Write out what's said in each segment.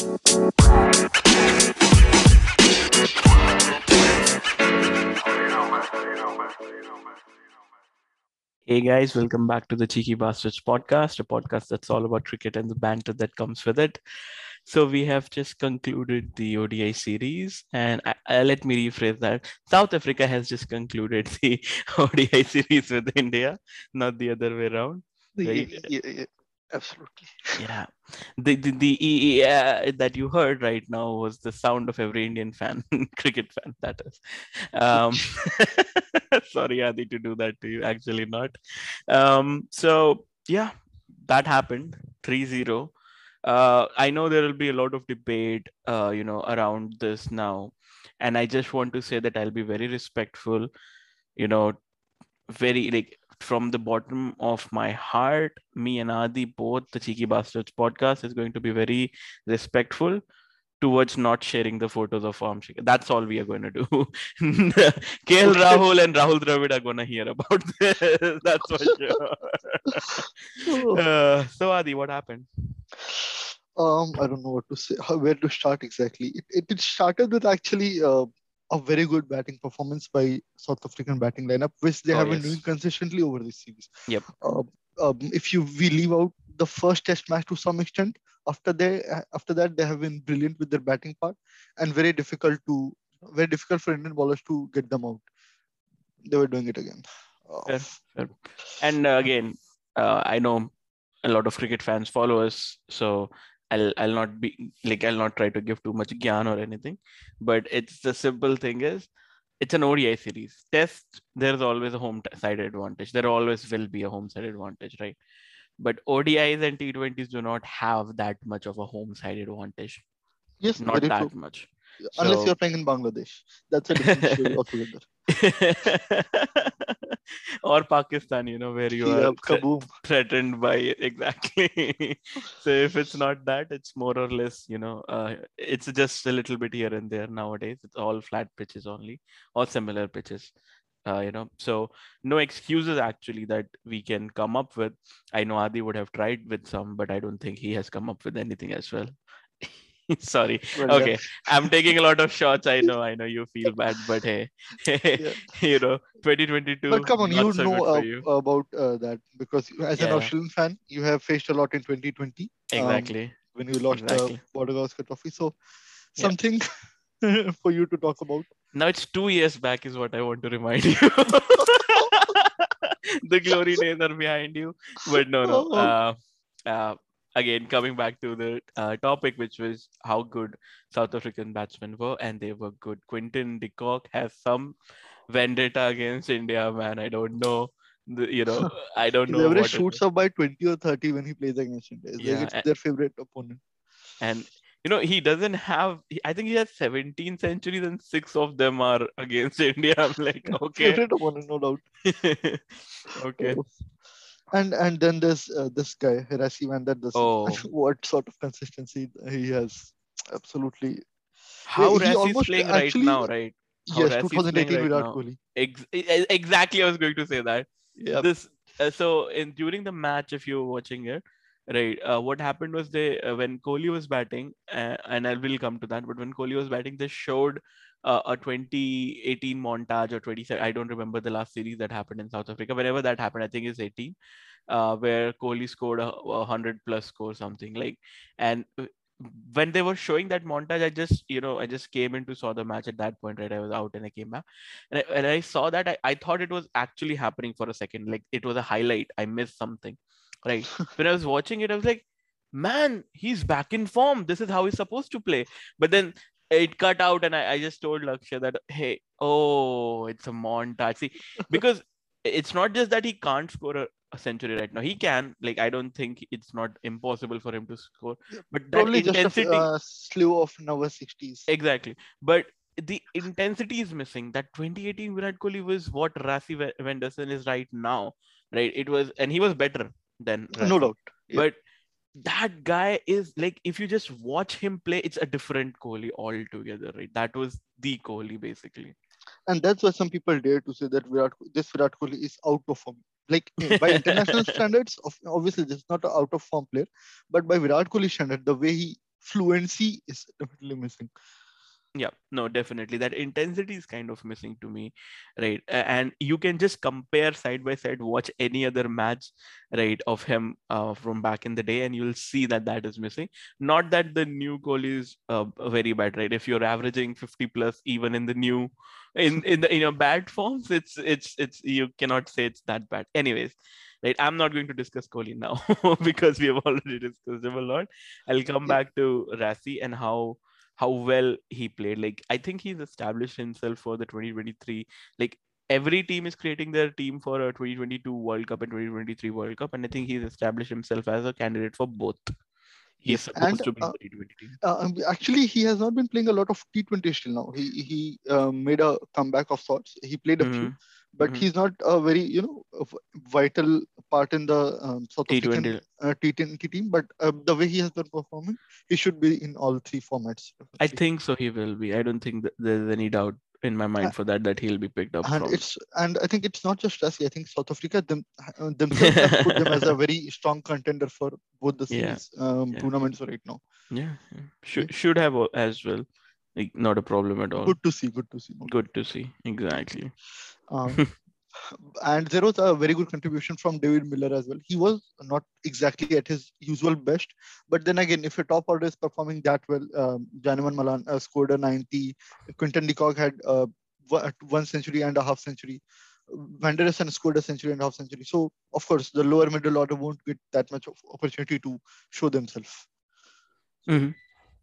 Hey guys, welcome back to the Cheeky Bastards podcast, a podcast that's all about cricket and the banter that comes with it. So we have just concluded the ODI series, and I, I, let me rephrase that. South Africa has just concluded the ODI series with India, not the other way around. Right? Yeah, yeah, absolutely. Yeah. The the, the uh, that you heard right now was the sound of every indian fan cricket fan that is. Um sorry adi to do that to you. Actually not. Um so yeah that happened. 3-0 uh i know there will be a lot of debate uh you know around this now. And i just want to say that i'll be very respectful you know very like from the bottom of my heart, me and Adi, both the Cheeky Bastards podcast is going to be very respectful towards not sharing the photos of Farm Shikhar. That's all we are going to do. KL Rahul and Rahul Dravid are going to hear about this. That's for sure. uh, so, Adi, what happened? Um, I don't know what to say, where to start exactly. It, it, it started with actually uh, a very good batting performance by South African batting lineup, which they oh, haven't yes. doing consistently over this series. Yep. Uh, um, if you we leave out the first Test match to some extent, after they after that they have been brilliant with their batting part and very difficult to very difficult for Indian bowlers to get them out. They were doing it again. Uh, fair, fair. And uh, again, uh, I know a lot of cricket fans follow us, so I'll I'll not be like I'll not try to give too much gyan or anything, but it's the simple thing is it's an ODI series. Test there's always a home side advantage. There always will be a home side advantage, right? But ODIs and T20s do not have that much of a home side advantage. Yes, not that true. much. Unless so, you're playing in Bangladesh, that's a different story altogether. or Pakistan, you know, where you yeah, are th- threatened by exactly. so if it's not that, it's more or less, you know, uh, it's just a little bit here and there nowadays. It's all flat pitches only or similar pitches. Uh, you know, so no excuses actually that we can come up with. I know Adi would have tried with some, but I don't think he has come up with anything as well. Sorry. Well, okay. Yeah. I'm taking a lot of shots. I know. I know you feel bad, but hey, yeah. you know, 2022. But come on, you so know uh, you. about uh, that because as yeah. an Australian fan, you have faced a lot in 2020. Exactly. Um, when you lost exactly. the Border Gavaskar Trophy. So something for you to talk about. Now it's two years back, is what I want to remind you. the glory days are behind you. But no, no. Oh. Uh, uh, again coming back to the uh, topic which was how good south african batsmen were and they were good. Quinton de kock has some vendetta against india man. I don't know the, you know i don't know he shoots up by 20 or 30 when he plays against india. It's, yeah, like it's and, their favorite opponent. And you know he doesn't have i think he has 17 centuries and six of them are against india. I'm like okay. favorite opponent no doubt. Okay. Oh and and then there's uh, this guy Rassie van der. Oh. what sort of consistency he has. Absolutely. How Rassie is playing actually, right now, right? How yes, 2018 right Virat Kohli. Ex- exactly, I was going to say that. Yeah. This uh, so in during the match, if you're watching it, right? Uh, what happened was they uh, when Kohli was batting, uh, and I will come to that. But when Kohli was batting, they showed uh, a 2018 montage or 20 I don't remember the last series that happened in South Africa. Whenever that happened, I think it's 18, uh, where Kohli scored a, a hundred plus score something like. And uh, when they were showing that montage, I just you know I just came in to saw the match at that point. Right, I was out and I came back, and I, and I saw that I, I thought it was actually happening for a second. Like it was a highlight. I missed something. Right when I was watching it, I was like man, he's back in form. This is how he's supposed to play. But then it cut out and I, I just told Lakshya that hey oh it's a montage. See because it's not just that he can't score a, a, century right now. He can. Like I don't think it's not impossible for him to score. But that Probably intensity just a, uh, slew of number 60s exactly. But the intensity is missing. That 2018 Virat Kohli was what der Dussen is right now right? It was and he was better than no doubt. Yeah. but that guy is like if you just watch him play, it's a different Kohli altogether, right? That was the Kohli basically. And that's why some people dare to say that Virat, this Virat Kohli is out of form. Like by international standards, obviously this is not an out of form player, but by Virat Kohli standard, the way he fluency is definitely missing yeah no definitely. That intensity is kind of missing to me right? And you can just compare side by side watch any other match right of him uh, from back in the day and you'll see that that is missing. Not that the new goal is uh, very bad right? If you're averaging 50 plus even in the new in in the in your bad forms it's it's it's you cannot say it's that bad. Anyways right i'm not going to discuss kohli now because we have already discussed him a lot. I'll come back to Rassie and how how well he played. Like I think he's established himself for the 2023. Like every team is creating their team for a 2022 World Cup and 2023 World Cup, and I think he's established himself as a candidate for both. He's supposed and, to be uh, T20 team. Uh, um, actually, he has not been playing a lot of T20 still now. He he uh, made a comeback of sorts. He played a mm-hmm. few, but mm-hmm. he's not a very you know vital part in the um, South T20. African uh, T20 team. But uh, the way he has been performing, he should be in all three formats. I think so. He will be. I don't think there's any doubt in my mind uh, for that that he'll be picked up. And from. it's and I think it's not just us. I think South Africa them, uh, themselves have put them as a very strong contender for both the series yeah. Um, yeah. tournaments right now. Yeah, yeah. should should have as well. Like, not a problem at all. Good to see. Good to see. Good to see. Exactly. Um, and there was a very good contribution from David Miller as well. He was not exactly at his usual best, but then again, if a top order is performing that well, um, Malan uh, scored a 90. Quinton de Kock had uh, one century and a half century. Van der Dussen scored a century and a half century. So, of course, the lower middle order won't get that much of opportunity to show themselves. Mm-hmm.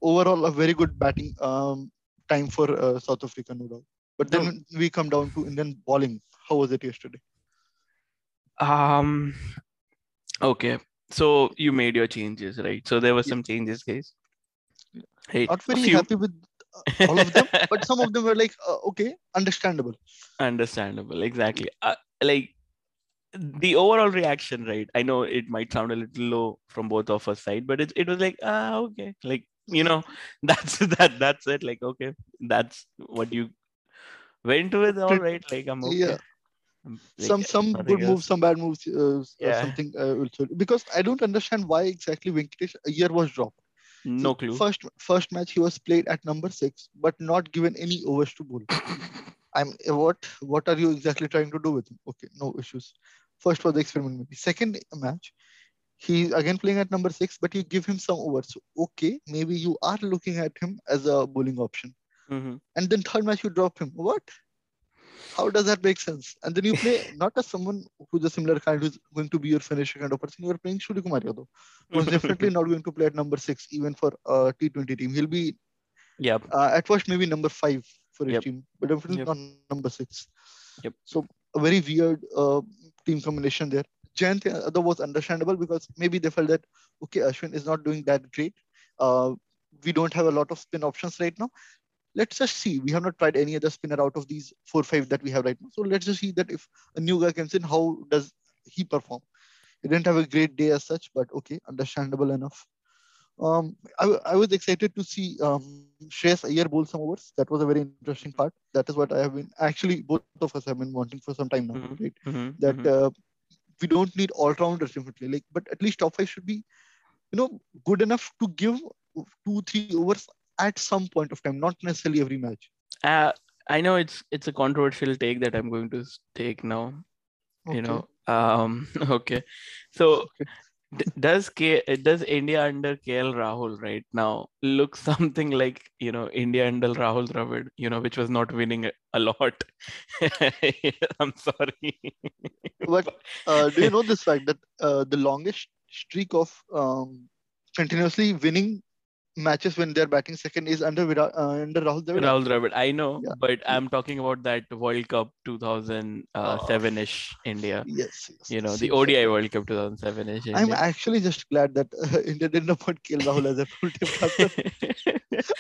Overall, a very good batting um, time for uh, South Africa, no doubt. But then we come down to Indian bowling. How was it yesterday? Um. Okay. So you made your changes, right? So there were some changes, guys. Hey, Not very few... happy with uh, all of them, but some of them were like, uh, okay, understandable. Understandable, exactly. Uh, like the overall reaction, right? I know it might sound a little low from both of us side, but it it was like, ah, okay, like you know, that's that that's it. Like, okay, that's what you went with. All right, like I'm okay. Yeah. Like, some some good moves, some bad moves, uh, yeah. something uh, also because I don't understand why exactly Venkatesh Iyer was dropped. No clue. First first match he was played at number six, but not given any overs to bowl. I'm what what are you exactly trying to do with him? Okay, no issues. First was the experiment. Maybe. Second match, he again playing at number six, but you give him some overs. So, Okay, maybe you are looking at him as a bowling option. Mm-hmm. And then third match you drop him. What? How does that make sense? And then you play not as someone who's a similar kind who's going to be your finisher kind of person. You are playing Surya Kumar Yadav, who's definitely not going to play at number six even for a T20 team. He'll be yep. Uh, at first maybe number five for his yep. team, but definitely yep. not number six. Yep. So a very weird uh, team combination there. Jayant Yadav was understandable because maybe they felt that okay, Ashwin is not doing that great. Uh, we don't have a lot of spin options right now let's just see. We have not tried any other spinner out of these four five that we have right now. So let's just see that if a new guy comes in, how does he perform? He didn't have a great day as such, but okay, understandable enough. Um, I, I was excited to see um, Shreyas Iyer bowl some overs. That was a very interesting part. That is what I have been actually both of us have been wanting for some time now, mm-hmm. right? Mm-hmm. That mm-hmm. Uh, we don't need all rounders definitely, like, but at least top five should be, you know, good enough to give two three overs at some point of time, not necessarily every match. Uh, I know it's it's a controversial take that I'm going to take now. Okay. You know, um, okay. So okay. D- does K does India under KL Rahul right now look something like you know India under Rahul Dravid, you know, which was not winning a lot. I'm sorry. but uh, do you know this fact that uh, the longest streak of um, continuously winning matches when they're batting second is under uh, under Rahul Dravid. Rahul Dravid, I know, yeah. but I'm talking about that World Cup 2007 ish India. Yes, yes, You know, the ODI World Cup 2007 ish. I'm actually just glad that uh, India didn't appoint KL Rahul as a full team captain.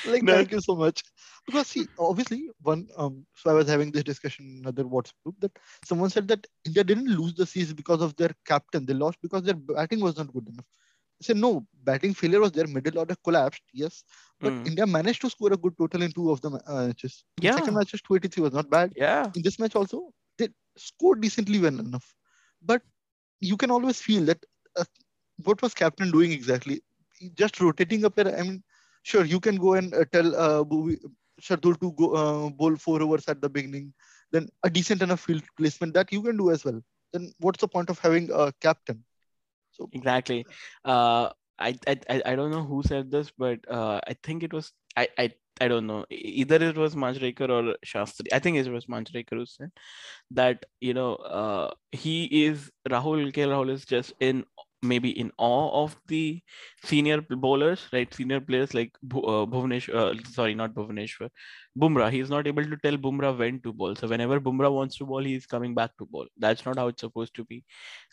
like, no. thank you so much. Because see, obviously, one. Um, so I was having this discussion in another WhatsApp group that someone said that India didn't lose the series because of their captain. They lost because their batting was not good enough say no, batting failure was there, middle order collapsed, yes. But mm. India managed to score a good total in two of the uh, matches. Yeah. second match, 283 was not bad. Yeah. In this match also, they scored decently well enough. But you can always feel that uh, what was captain doing exactly? Just rotating a pair. I mean, sure you can go and uh, tell uh, Shardul to go uh, bowl four overs at the beginning, then a decent enough field placement that you can do as well. Then what's the point of having a captain? So exactly. Uh, I, I I don't know who said this, but uh, I think it was I I I don't know. Either it was Manjrekar or Shastri. I think it was Manjrekar who said that you know uh, he is Rahul K. Rahul is just in maybe in awe of the senior bowlers, right? Senior players like uh, Bhuvneshwar, uh, sorry, not Bhuvneshwar, Bumrah. He's not able to tell Bumrah when to bowl. So whenever Bumrah wants to bowl, he's coming back to bowl. That's not how it's supposed to be,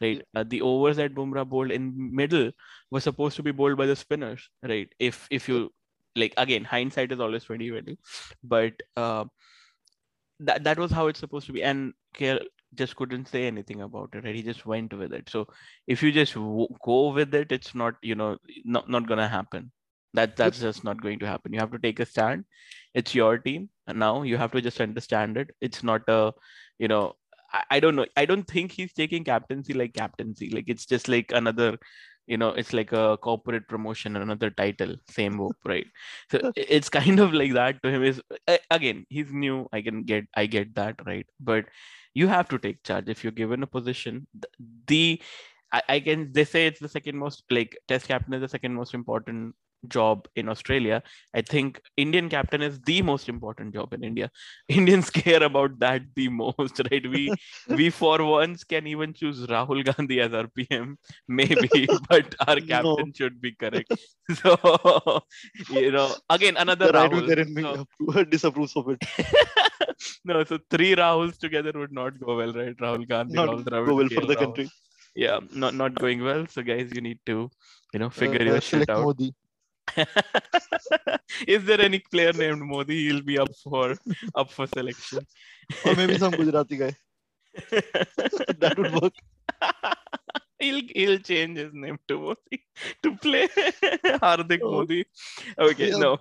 right? Uh, the overs that Bumrah bowled in middle were supposed to be bowled by the spinners, right? If if you like again, hindsight is always 2020, but uh, that that was how it's supposed to be. And just couldn't say anything about it right? He just went with it. So if you just w- go with it it's not you know not, not gonna happen. That that's just not going to happen. You have to take a stand. It's your team and now you have to just understand it. It's not a you know I, I don't know. I don't think he's taking captaincy like captaincy. Like it's just like another you know it's like a corporate promotion another title same hope right? So it's kind of like that to him. Is again he's new. I can get i get that right? But you have to take charge if you're given a position the I, I can they say it's the second most like test captain is the second most important job in Australia. I think Indian captain is the most important job in India. Indians care about that the most, right? We we for once can even choose Rahul Gandhi as our PM, maybe, but our captain no. should be correct. So you know, again another the Rahul. So, disapproves of it. no, so three Rahuls together would not go well, right? Rahul Gandhi, not Rahul Dravid, go well for the Rahul. country. Yeah, not not going well. So guys, you need to, you know, figure uh, your shit out. Modi. Is there any player named Modi? He'll be up for up for selection. or maybe some Gujarati guy. that would work. he'll he'll change his name to Modi to play Hardik oh. Modi. Okay, yeah. no.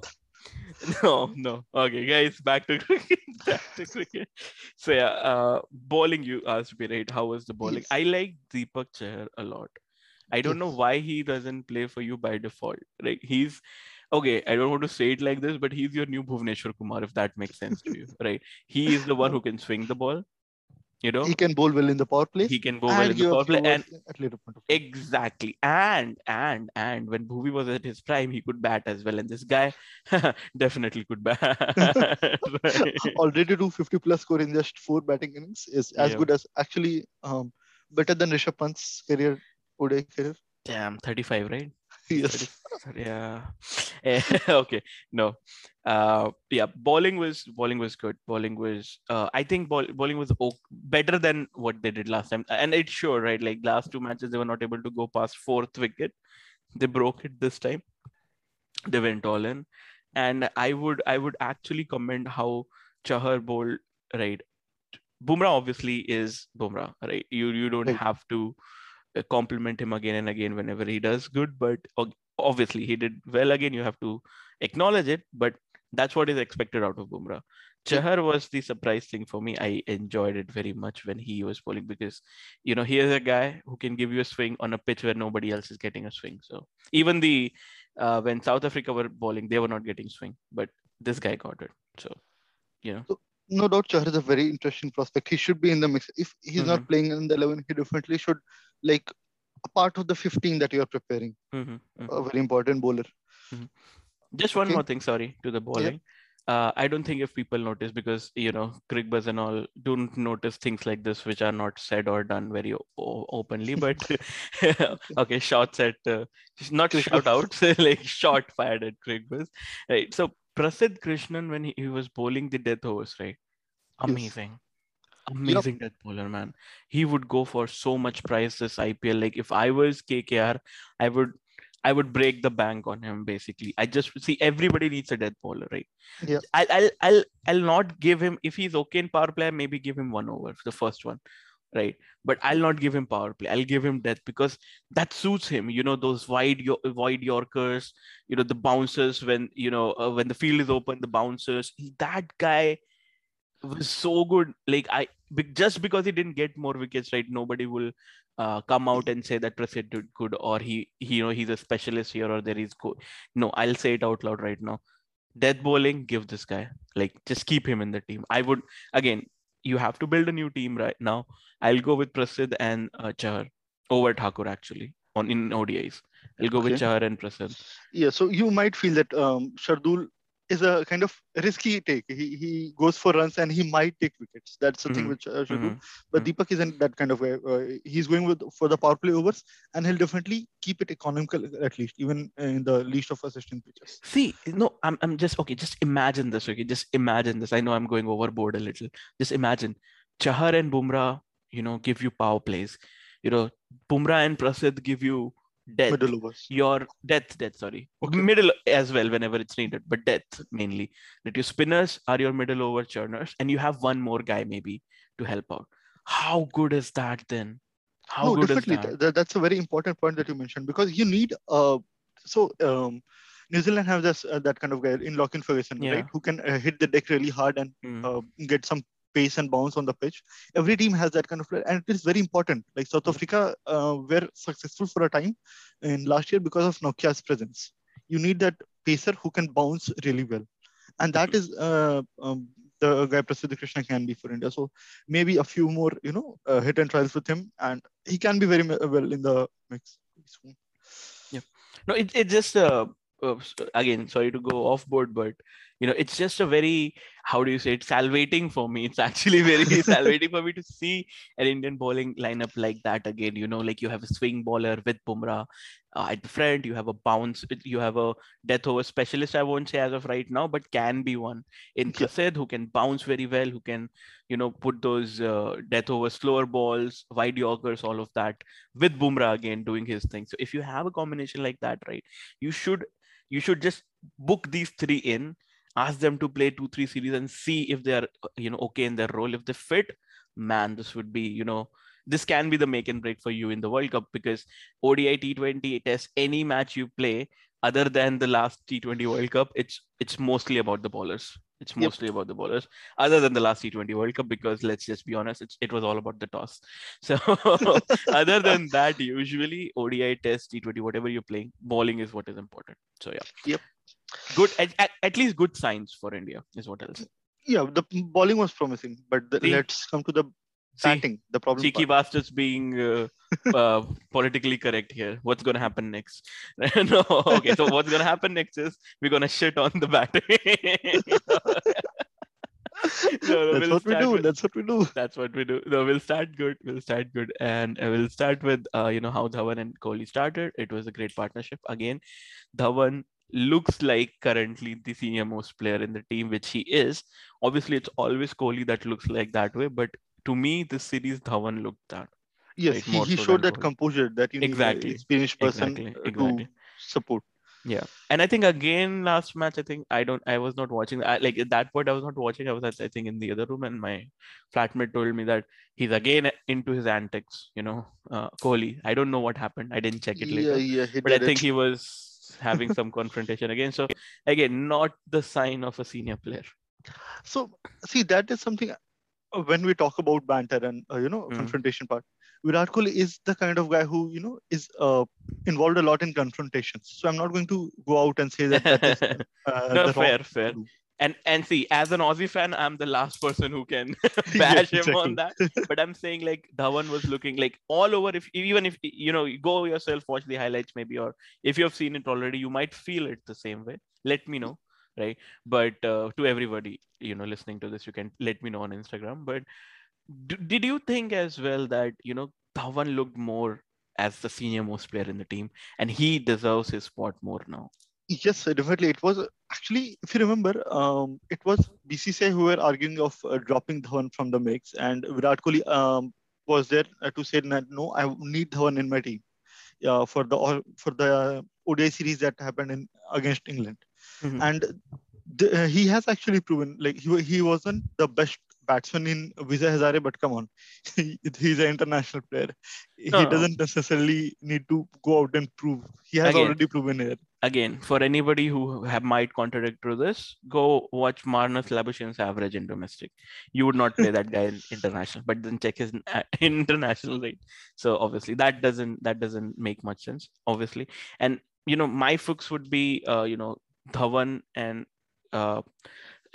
No, no. Okay, guys, back to cricket. back to cricket. So yeah, uh bowling you asked me, right? How was the bowling? Yes. I like Deepak Chahar a lot. I don't know why he doesn't play for you by default. Like he's okay. I don't want to say it like this, but he's your new Bhuvneshwar Kumar, if that makes sense to you, right? He is the one who can swing the ball. You know, he can bowl well in the power play. He can bowl well in the power play, and at later point of exactly. And and and when Bhuvi was at his prime, he could bat as well. And this guy definitely could bat. Already do 50 plus score in just four batting innings is as yeah. good as actually um, better than Rishabh Pant's career Uday career? Damn, 35, right? yes. 30, yeah. okay. No. Uh, yeah. Bowling was bowling was good. Bowling was. Uh, I think ball, bowling was better than what they did last time, and it's sure, right? Like last two matches, they were not able to go past fourth wicket. They broke it this time. They went all in, and I would I would actually comment how Chahar bowled right. Bumrah obviously is Bumrah, right? You you don't have to uh, compliment him again and again whenever he does good but obviously he did well again you have to acknowledge it but that's what is expected out of Bumrah. Chahar was the surprise thing for me. I enjoyed it very much when he was bowling because, you know, he is a guy who can give you a swing on a pitch where nobody else is getting a swing. So even the uh, when South Africa were bowling, they were not getting swing, but this guy got it. So, you know. So, no doubt, Chahar is a very interesting prospect. He should be in the mix. If he's mm-hmm. not playing in the eleven, he definitely should like a part of the 15 that you are preparing. Mm-hmm, mm-hmm. A very important bowler. Mm-hmm. Just one okay. more thing, sorry, to the bowling. Yeah. Uh, I don't think if people notice because you know Cricbuzz and all don't notice things like this which are not said or done very o- openly. But okay, shots at uh, not shout outs like shot fired at Cricbuzz. Right. So Prasidh Krishnan when he, he was bowling the death overs, right? Amazing. Yes amazing yep. bowler, man. He would go for so much price this IPL. Like if I was KKR, I would I would break the bank on him basically. I just see everybody needs a death bowler, right? Yeah. I'll I'll I'll I'll not give him if he's okay in power play, maybe give him one over, the first one. Right. But I'll not give him power play. I'll give him death because that suits him. You know, those wide wide Yorkers, you know, the bouncers when you know uh, when the field is open, the bouncers. That guy was so good. Like I just because he didn't get more wickets, right? Nobody will uh, come out and say that Prasidh did good or he, he you know he's a specialist here or there is good. No, I'll say it out loud right now. Death bowling, give this guy like just keep him in the team. I would again. You have to build a new team right now. I'll go with Prasidh and uh, Chahar over Thakur actually on in ODIs. I'll go okay. with Chahar and Prasidh. Yeah, so you might feel that um, Shardul is a kind of risky take. He he goes for runs and he might take wickets. That's the mm-hmm. thing which uh, should mm-hmm. do. But mm-hmm. Deepak isn't that kind of way. Uh, he's going with for the power play overs, and he'll definitely keep it economical at least, even in the least of assistant pitches. See, no, I'm I'm just okay. Just imagine this. Okay, just imagine this. I know I'm going overboard a little. Just imagine Chahar and Bumrah, you know, give you power plays. You know, Bumrah and Prasidh give you death middle overs your death death sorry okay. middle as well whenever it's needed but death mainly that your spinners are your middle over churners and you have one more guy maybe to help out how good is that then how no, good definitely. is that? that's a very important point that you mentioned because you need uh so um New Zealand have this uh, that kind of guy in Lockie Ferguson, yeah. right? Who can uh, hit the deck really hard and mm. uh, get some pace and bounce on the pitch. Every team has that kind of player, and it is very important. Like South Africa uh, were successful for a time in last year because of Nortje's presence. You need that pacer who can bounce really well, and that is uh, um, the guy Prasidh Krishna can be for India. So maybe a few more, you know, uh, hit and trials with him, and he can be very well in the mix. Yeah, no, it it just uh, uh, again sorry to go off board, but you know it's just a very how do you say it salivating for me. It's actually very salivating for me to see an indian bowling lineup like that again. You know like you have a swing bowler with bumrah uh, at the front. You have a bounce you have a death over specialist i won't say as of right now but can be one in Prasidh who can bounce very well who can you know put those uh, death over slower balls wide yorkers all of that with bumrah again doing his thing. So if you have a combination like that right you should you should just book these three in ask them to play two three series and see if they are uh, you know okay in their role. If they fit man this would be you know this can be the make and break for you in the world cup because odi t20 test any match you play other than the last t20 world cup it's it's mostly about the bowlers. It's mostly yep. about the bowlers other than the last t20 world cup because let's just be honest it was all about the toss. So other than that usually odi test t20 whatever you're playing bowling is what is important. So yeah. Yep good at, at, least good signs for India is what I'll say. Yeah, the bowling was promising, but the, let's come to the batting. the problem. Cheeky part. bastards being uh, uh, politically correct here. What's going to happen next? no, okay. So what's going to happen next is we're going to shit on the batting. no, no, that's we'll what we do. With, that's what we do. That's what we do. No, we'll start good. We'll start good, and we'll start with uh, you know how Dhawan and Kohli started. It was a great partnership. Again, Dhawan looks like currently the senior most player in the team, which he is. Obviously, it's always Kohli that looks like that way, but to me, this series Dhawan looked that. Yes, right? he, he showed that Kohli. composure that you exactly. need experienced person exactly. Exactly. to support. Yeah, and I think again last match, I think I don't, I was not watching. I, like at that point, I was not watching. I was, I think, in the other room, and my flatmate told me that he's again into his antics. You know, uh, Kohli. I don't know what happened. I didn't check it later. Yeah, yeah, but I think it. he was having some confrontation again. So again, not the sign of a senior player. So see, that is something uh, when we talk about banter and uh, you know mm. confrontation part. Virat Kohli is the kind of guy who you know is uh, involved a lot in confrontations. So I'm not going to go out and say that. that is, uh, no, fair, fair and and see as an aussie fan i'm the last person who can bash yeah, him on that. But i'm saying like dhawan was looking like all over if even if you know you go yourself watch the highlights maybe or if you have seen it already you might feel it the same way. Let me know right? But uh, to everybody you know listening to this you can let me know on instagram. But d- did you think as well that you know dhawan looked more as the senior most player in the team and he deserves his spot more now? Yes, definitely. It was actually, if you remember, um, it was BCCI who were arguing of uh, dropping Dhawan from the mix, and Virat Kohli um, was there uh, to say that no, I need Dhawan in my team uh, for the for the ODI series that happened in against England, mm-hmm. and the, uh, he has actually proven like he he wasn't the best batsman in Vijay Hazare, but come on, he's an international player. He doesn't necessarily need to go out and prove. He has Again, already proven here. Again, for anybody who have might contradict to this, go watch Marnus Labuschagne average in domestic. You would not play that guy in international, but then check his international rate. So obviously that doesn't that doesn't make much sense, obviously. And you know, my fooks would be uh, you know, Dhawan and uh,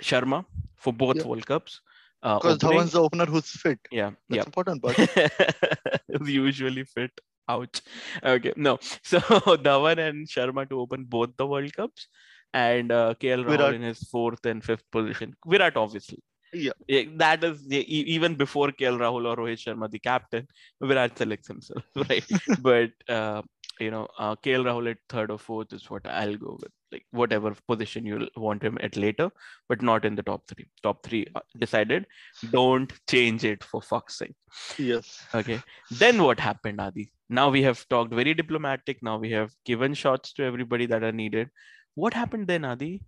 Sharma for both yeah. World Cups. Because uh, Dhawan's the opener who's fit. Yeah, that's yeah. important. But usually fit. Ouch. Okay, no. So Dhawan and Sharma to open both the World Cups, and uh, KL Rahul Virat. in his fourth and fifth position. Virat, obviously. Yeah. yeah that is yeah, even before KL Rahul or Rohit Sharma, the captain, Virat selects himself, right? but uh, you know, uh, KL Rahul at third or fourth is what I'll go with. Like whatever position you'll want him at later, but not in the top three. Top three uh, decided. Don't change it for fuck's sake. Yes. Okay. Then what happened, Adi? Now we have talked very diplomatic. Now we have given shots to everybody that are needed. What happened then, Adi?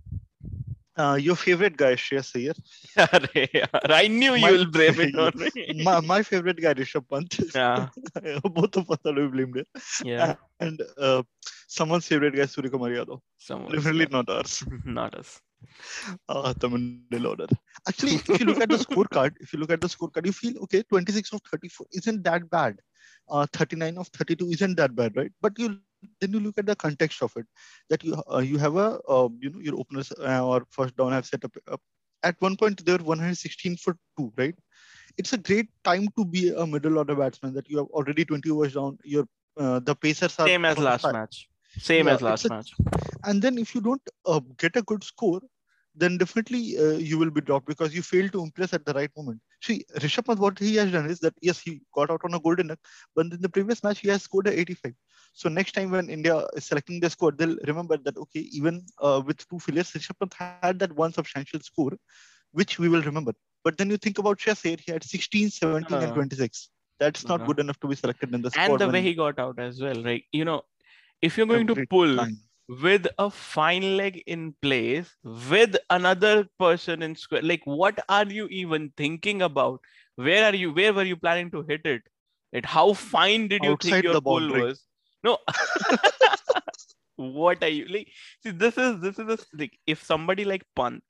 Uh, your favorite guy, Shreyas Iyer. I knew my, you will blame it on me. my, my favorite guy, Rishabh Pant. Yeah. Both of us are blamed. Yeah. And uh, someone's favorite guy, Surya Kumar Yadav. Someone. Definitely not ours. not us. Uh, Tamil order. Actually, if you look at the scorecard, if you look at the scorecard, you feel okay, 26 of 34 isn't that bad. Uh, 39 of 32 isn't that bad, right? But you then you look at the context of it that you uh, you have a uh, you know your openers uh, or first down have set up, up. At one point they were 116 for two right? It's a great time to be a middle order batsman that you have already 20 overs down your uh, the pacers are same as last match. Same yeah, as last a, match. And then if you don't uh, get a good score then definitely uh, you will be dropped because you fail to impress at the right moment. See, Rishabh Pant, what he has done is that yes, he got out on a golden duck, but in the previous match he has scored a 85. So next time when India is selecting the score, they'll remember that okay, even uh, with two failures, Rishabh Pant had that one substantial score, which we will remember. But then you think about Shreyas, he had 16, 17, uh, and 26. That's not uh, good enough to be selected in the squad. And the way he got out as well, right? You know, if you're going to pull time. With a fine leg in place with another person in square, like what are you even thinking about? Where are you? Where were you planning to hit it? It how fine did you Outside think your ball was? No. what are you like? See, this is this is a, like if somebody like Pant,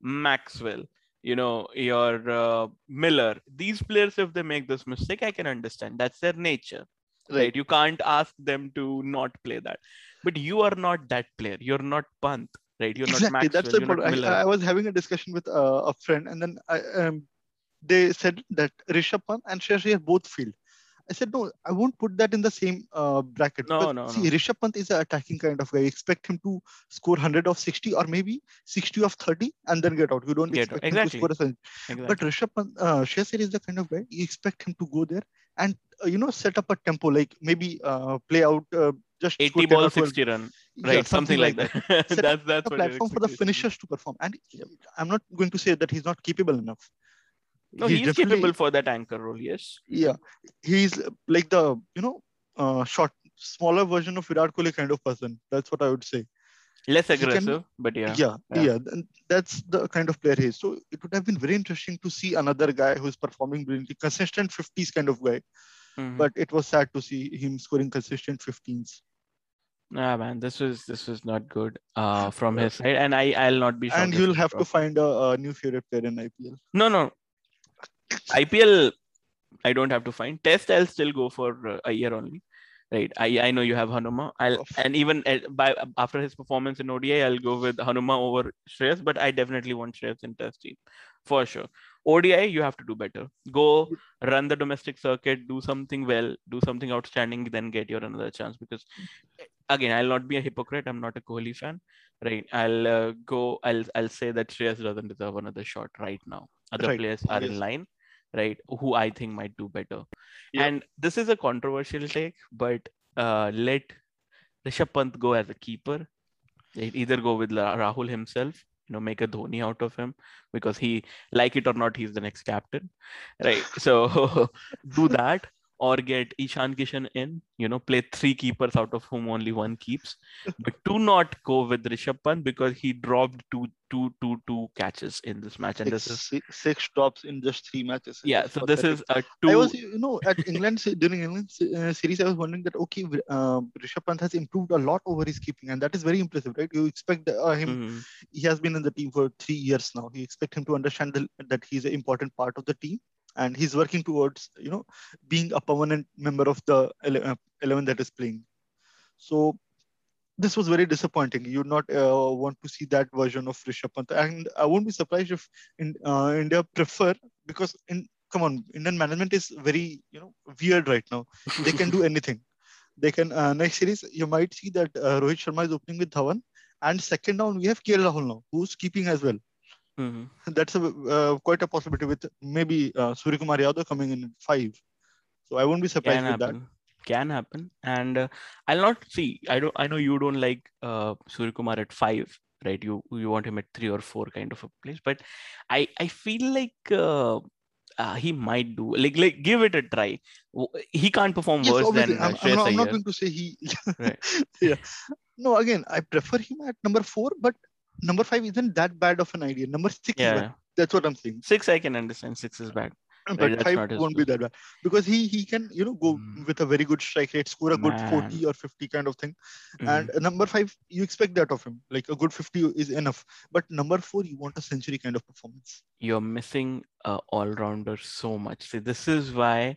Maxwell, you know, your uh, Miller, these players, if they make this mistake, I can understand. That's their nature, right? You can't ask them to not play that. But you are not that player. You're not Pant, right? You're exactly. not Maxwell. That's the point. I, I, was having a discussion with uh, a friend, and then I, um, they said that Rishabh Pant and Shashi both failed. I said, no, I won't put that in the same uh, bracket. No, but no, see, no. Rishabh Pant is an attacking kind of guy. You expect him to score 100 of 60 or maybe 60 of 30 and then get out. You don't get expect exactly. him to score a exactly. But Rishabh Pant, uh, Shreyas is the kind of guy you expect him to go there and, uh, you know, set up a tempo, like maybe uh, play out uh, just 80 ball, 60 run. Right, yeah, something, something, like that. that. that's that's a platform for the finishers to perform. And I'm not going to say that he's not capable enough. No, he's, he's capable for that anchor role. Yes. Yeah, he's like the you know uh, short, smaller version of Virat Kohli kind of person. That's what I would say. Less aggressive, can, but yeah. yeah. Yeah, yeah. That's the kind of player he is. So it would have been very interesting to see another guy who's performing brilliantly, consistent 50s kind of guy. Mm-hmm. But it was sad to see him scoring consistent 15s. Yeah, man, this was this was not good uh, from his side, and I I'll not be. Sure. And you'll have to find a, a, new favorite player in IPL. No, no, IPL, I don't have to find. Test, I'll still go for uh, a year only. Right. I, I know you have Hanuma. I'll and even uh, by after his performance in ODI, I'll go with Hanuma over Shreyas, but I definitely want Shreyas in Test team for sure. ODI, you have to do better. Go run the domestic circuit, do something well, do something outstanding, then get your another chance. Because again, I'll not be a hypocrite. I'm not a Kohli fan, right? I'll uh, go. I'll I'll say that Shreyas doesn't deserve another shot right now. Other right. players are yes. in line right who i think might do better. Yeah. and this is a controversial take but uh, let rishabh pant go as a keeper. Either go with rahul himself you know make a dhoni out of him because he like it or not he's the next captain right? So do that or get Ishan Kishan in, you know, play three keepers out of whom only one keeps. but do not go with Rishabh Pant because he dropped two, two, two, two catches in this match. And six, this is six, drops in just three matches. yeah. So this is a two. I was, you know, at England during England uh, series, I was wondering that okay, uh, Rishabh Pant has improved a lot over his keeping, and that is very impressive, right? You expect uh, him. Mhm. He has been in the team for three years now. You expect him to understand the, that he's an important part of the team, and he's working towards, you know, being a permanent member of the uh, eleven that is playing. So. This was very disappointing. You would not uh, want to see that version of Rishabh Pant, and I won't be surprised if in, uh, India prefer because in come on, Indian management is very you know weird right now. They can do anything. They can uh, next series you might see that uh, Rohit Sharma is opening with Dhawan, and second down we have KL Rahul now, who's keeping as well. Mhm. That's a uh, quite a possibility with maybe uh, Suryakumar Yadav coming in at five. So I won't be surprised can with that. happen can happen and uh, i'll not see i don't i know you don't like uh Suryakumar at five right you you want him at three or four kind of a place but i i feel like uh, uh he might do like like give it a try he can't perform Yes, worse obviously. than uh, I'm, I'm, not, I'm not going to say he. Right. yeah. No, again, I prefer him at number four, but number five isn't that bad of an idea. Number six yeah. That's what I'm saying. six i can understand six is bad but that's five won't be that bad because he he can you know go Mm. with a very good strike rate, score a good 40 or 50 kind of thing. Mhm. And number five, you expect that of him. Like a good 50 is enough. But number four, you want a century kind of performance. you're missing a all-rounder so much. See, this is why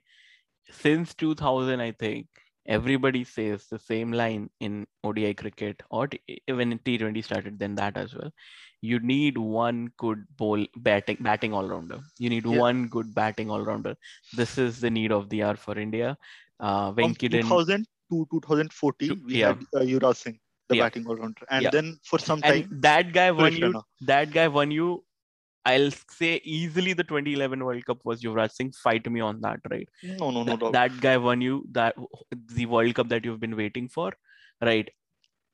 since 2000, I think everybody says the same line in ODI cricket or t- even in T20 started, then that as well. You need one good bowl batting batting all-rounder. You need Yeah. one good batting all-rounder. This is the need of the hour for India. Uh, From Venki didn't 2000 to 2014, To- we yeah. had uh, Yuvraj Singh, the Yeah. batting all rounder. And Yeah. then for some and time, that guy won you that guy won you i'll say easily the 2011 world cup was yuvraj singh fight me on that right? No, no, no Th- that guy won you that the world cup that you've been waiting for right?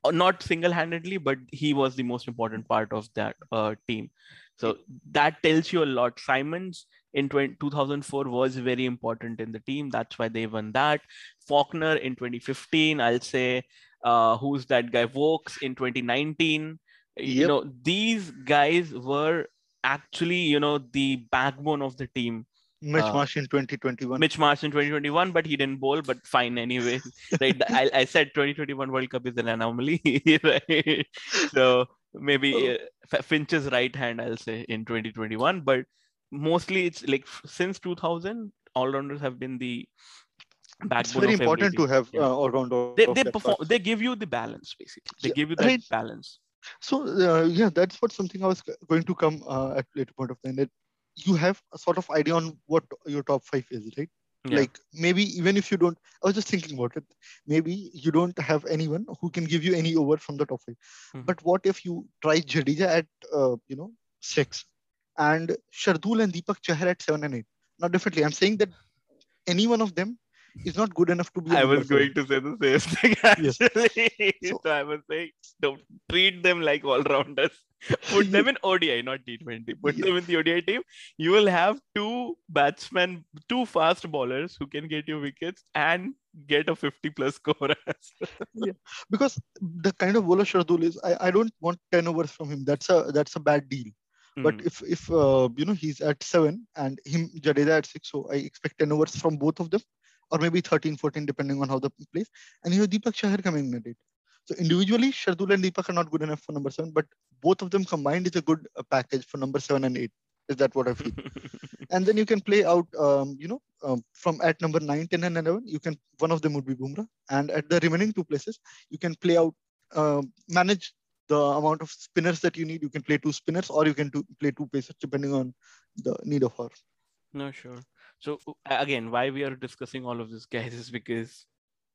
Uh, not single-handedly but he was the most important part of that uh, team. So that tells you a lot. Symonds in 20, 2004 was very important in the team. That's why they won that. Faulkner in 2015 i'll say uh, who's that guy? Woakes in 2019 you know these guys were actually you know the backbone of the team Mitch uh, Marsh in 2021. Mitch Marsh in 2021, but he didn't bowl, but fine anyway. right. I, I said 2021 World Cup is an anomaly, right? So maybe Oh. uh, Finch's right hand, I'll say, in 2021, but mostly it's like since 2000, all rounders have been the backbone. it's very important to have Yeah. uh, all rounder. They, they perform. They give you the balance, basically. They Yeah, give you that right. balance. So uh, yeah, that's what something I was going to come uh, at later point of time. That you have a sort of idea on what your top five is, right? Yeah. Like maybe even if you don't, I was just thinking about it. Maybe you don't have anyone who can give you any over from the top 5 Mhm. But what if you try Jadeja at uh, you know six, and Shardul and Deepak Chahar at seven and eight? Now definitely, I'm saying that any one of them is not good enough to be. I was going to say the same thing Yes. actually. So- So, I was saying, don't treat them like all rounders. Put them in ODI, not T20. Put them in the ODI team. You will have two batsmen, two fast bowlers who can get you wickets and get a 50 plus score. yeah. because the kind of bowler Shardul is, I, I don't want 10 overs from him. That's a that's a bad deal. But Mm. if if uh, you know he's at seven and him Jadeja at six, so I expect 10 overs from both of them, or maybe 13, 14, depending on how the plays. And you have Deepak Chahar coming in at it. So individually, Shardul and Deepak are not good enough for number seven, but both of them combined is a good uh, package for number seven and eight. Is that what I feel? and then you can play out, um, you know, um, from at number 9, 10, and 11, you can one of them would be Bumrah, and at the remaining two places, you can play out, uh, manage the amount of spinners that you need. You can play two spinners, or you can do, play two pacers depending on the need of her. No, sure. So uh, again, why we are discussing all of this, guys, is because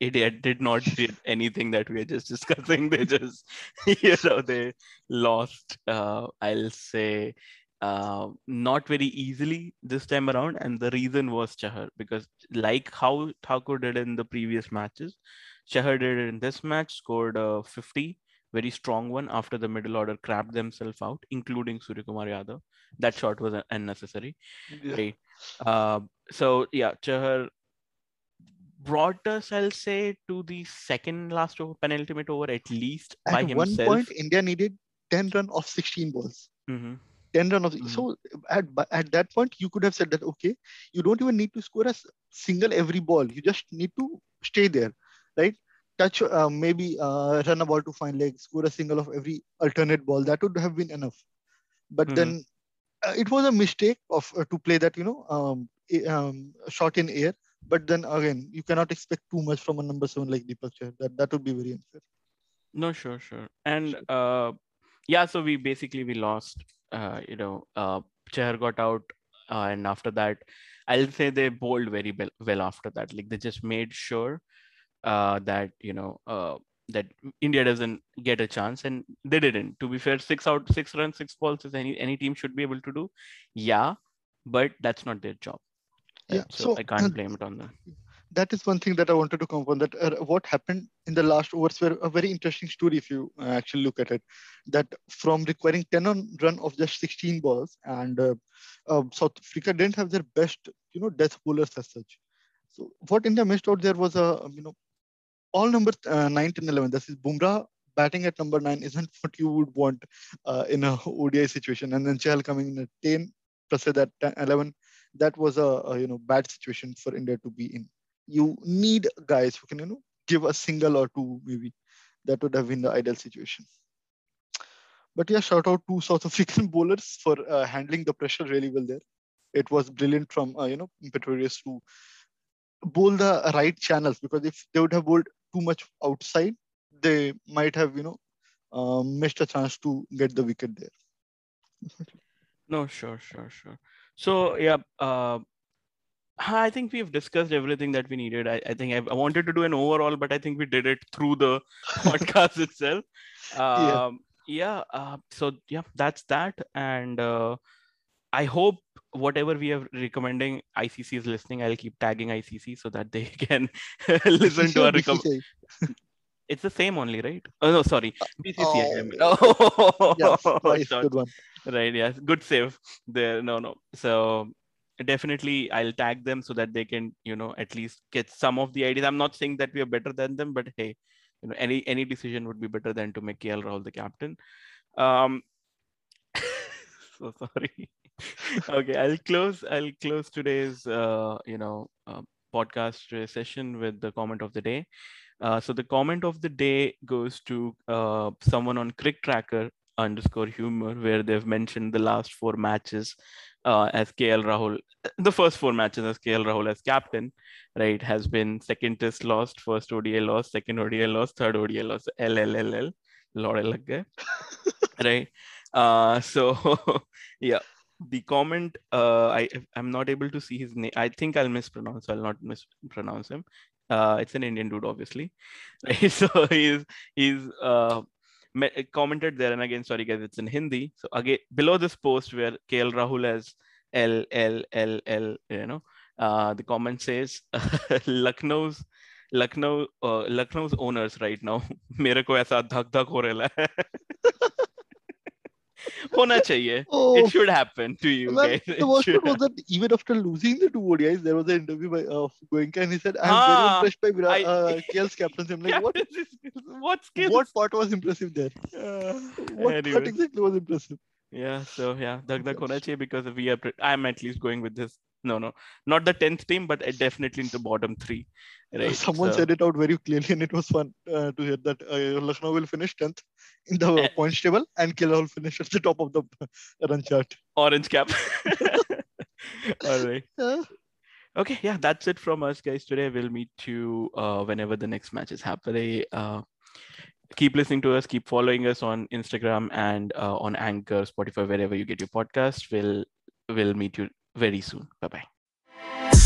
idiot did not did anything that we are just discussing. They just, you know, they lost. Uh, I'll say, uh, not very easily this time around, and the reason was Chahar because, like how Thakur did in the previous matches, Chahar did in this match, scored a 50, very strong one after the middle order crapped themselves out, including Suryakumar Yadav. That shot was unnecessary. Right. Uh, so yeah, Chahar brought us, I'll say, to the second last over penultimate over at least At by himself. one point, India needed 10 run of 16 balls. Mhm. 10 run of Mhm. so at at that point you could have said that okay you don't even need to score a single every ball you just need to stay there right touch uh, maybe uh, run a ball to find legs, score a single of every alternate ball that would have been enough but Mhm. then uh, it was a mistake of uh, to play that you know um, um, shot in air but then again you cannot expect too much from a number seven like Deepak Chahar. that that would be very unfair No, sure, sure. And uh, yeah, so we basically we lost. Uh, you know, uh, Chahar got out, uh, and after that, I'll say they bowled very well, well after that. Like they just made sure uh, that you know uh, that India doesn't get a chance, and they didn't. To be fair, six out, six runs, six balls is any any team should be able to do. Yeah, but that's not their job. Yeah. So, so, I can't blame it on them. that is one thing that I wanted to come on. That uh, what happened in the last overs were a very interesting story if you uh, actually look at it. That from requiring 10 on run of just 16 balls, and uh, uh, South Africa didn't have their best, you know, death bowlers as such. So what India missed out there was a, you know, all number uh, 9, 10, 11. This is Bumrah batting at number nine isn't what you would want uh, in a ODI situation, and then Chahal coming in at 10, Prasidh at 10, 11. That was a, a you know bad situation for India to be in. You need guys who can you know give a single or two maybe. That would have been the ideal situation. But yeah shout out to south african bowlers for uh, handling the pressure really well there. It was brilliant from uh, you know Pretorius to bowl the right channels because if they would have bowled too much outside they might have you know uh, missed a chance to get the wicket there No, sure, sure, sure. So yeah, uh, I think we've discussed everything that we needed. I, I think I, I wanted to do an overall, but I think we did it through the podcast itself. Um, yeah. Uh, so yeah, that's that. And uh, I hope whatever we are recommending, ICC is listening. I'll keep tagging ICC so that they can listen to our recommend. It's the same only, right? Oh no, sorry, BCCI. Mean. Oh. Nice, good one right yeah good save there no no so definitely i'll tag them so that they can you know at least get some of the ideas i'm not saying that we are better than them but hey you know any any decision would be better than to make KL Rahul the captain um so sorry okay i'll close i'll close today's uh you know uh, podcast session with the comment of the day uh, so the comment of the day goes to uh, someone on crick tracker underscore humor where they've mentioned the last four matches uh, as KL Rahul, the first four matches as KL Rahul as captain, right, has been second test lost, first ODI loss, second ODI loss, third ODI loss, LLLL, Lord lag right? Uh, so yeah, the comment, uh, I I'm not able to see his name. I think I'll mispronounce. I'll not mispronounce him. Uh, it's an Indian dude, obviously. Right? So he's he's uh me- commented there and again sorry guys it's in hindi so again below this post where kl rahul has l l l l you know uh, the comment says lucknow's lucknow uh, lucknow's owners right now मेरे को ऐसा धक धक हो रहा है होना चाहिए oh it should happen to you Man, guys the It worst should part was that even after losing the two ODIs, there was an interview by uh, Goenka and he said, I'm Ah, very impressed by Virat, I- uh, KL's captaincy. I'm like, what, Captaincy skills. what skills what part was impressive there? Uh, What part anyways. exactly was impressive? Yeah, so yeah, Dak Dak Yes. hona chahiye because we are. pre- I'm at least going with this. No, no, not the tenth team, but definitely in the bottom three. Right. Someone so- said it out very clearly and it was fun uh, to hear that uh, Lucknow will finish 10th in the Eh. points table and KL will finish at the top of the run chart. orange cap. All right. Yeah. Okay, yeah, that's it from us, guys. Today we'll meet you uh, whenever the next match is happening. Uh, keep listening to us. Keep following us on Instagram and uh, on Anchor, Spotify, wherever you get your podcast. We'll we'll meet you very soon. Bye bye.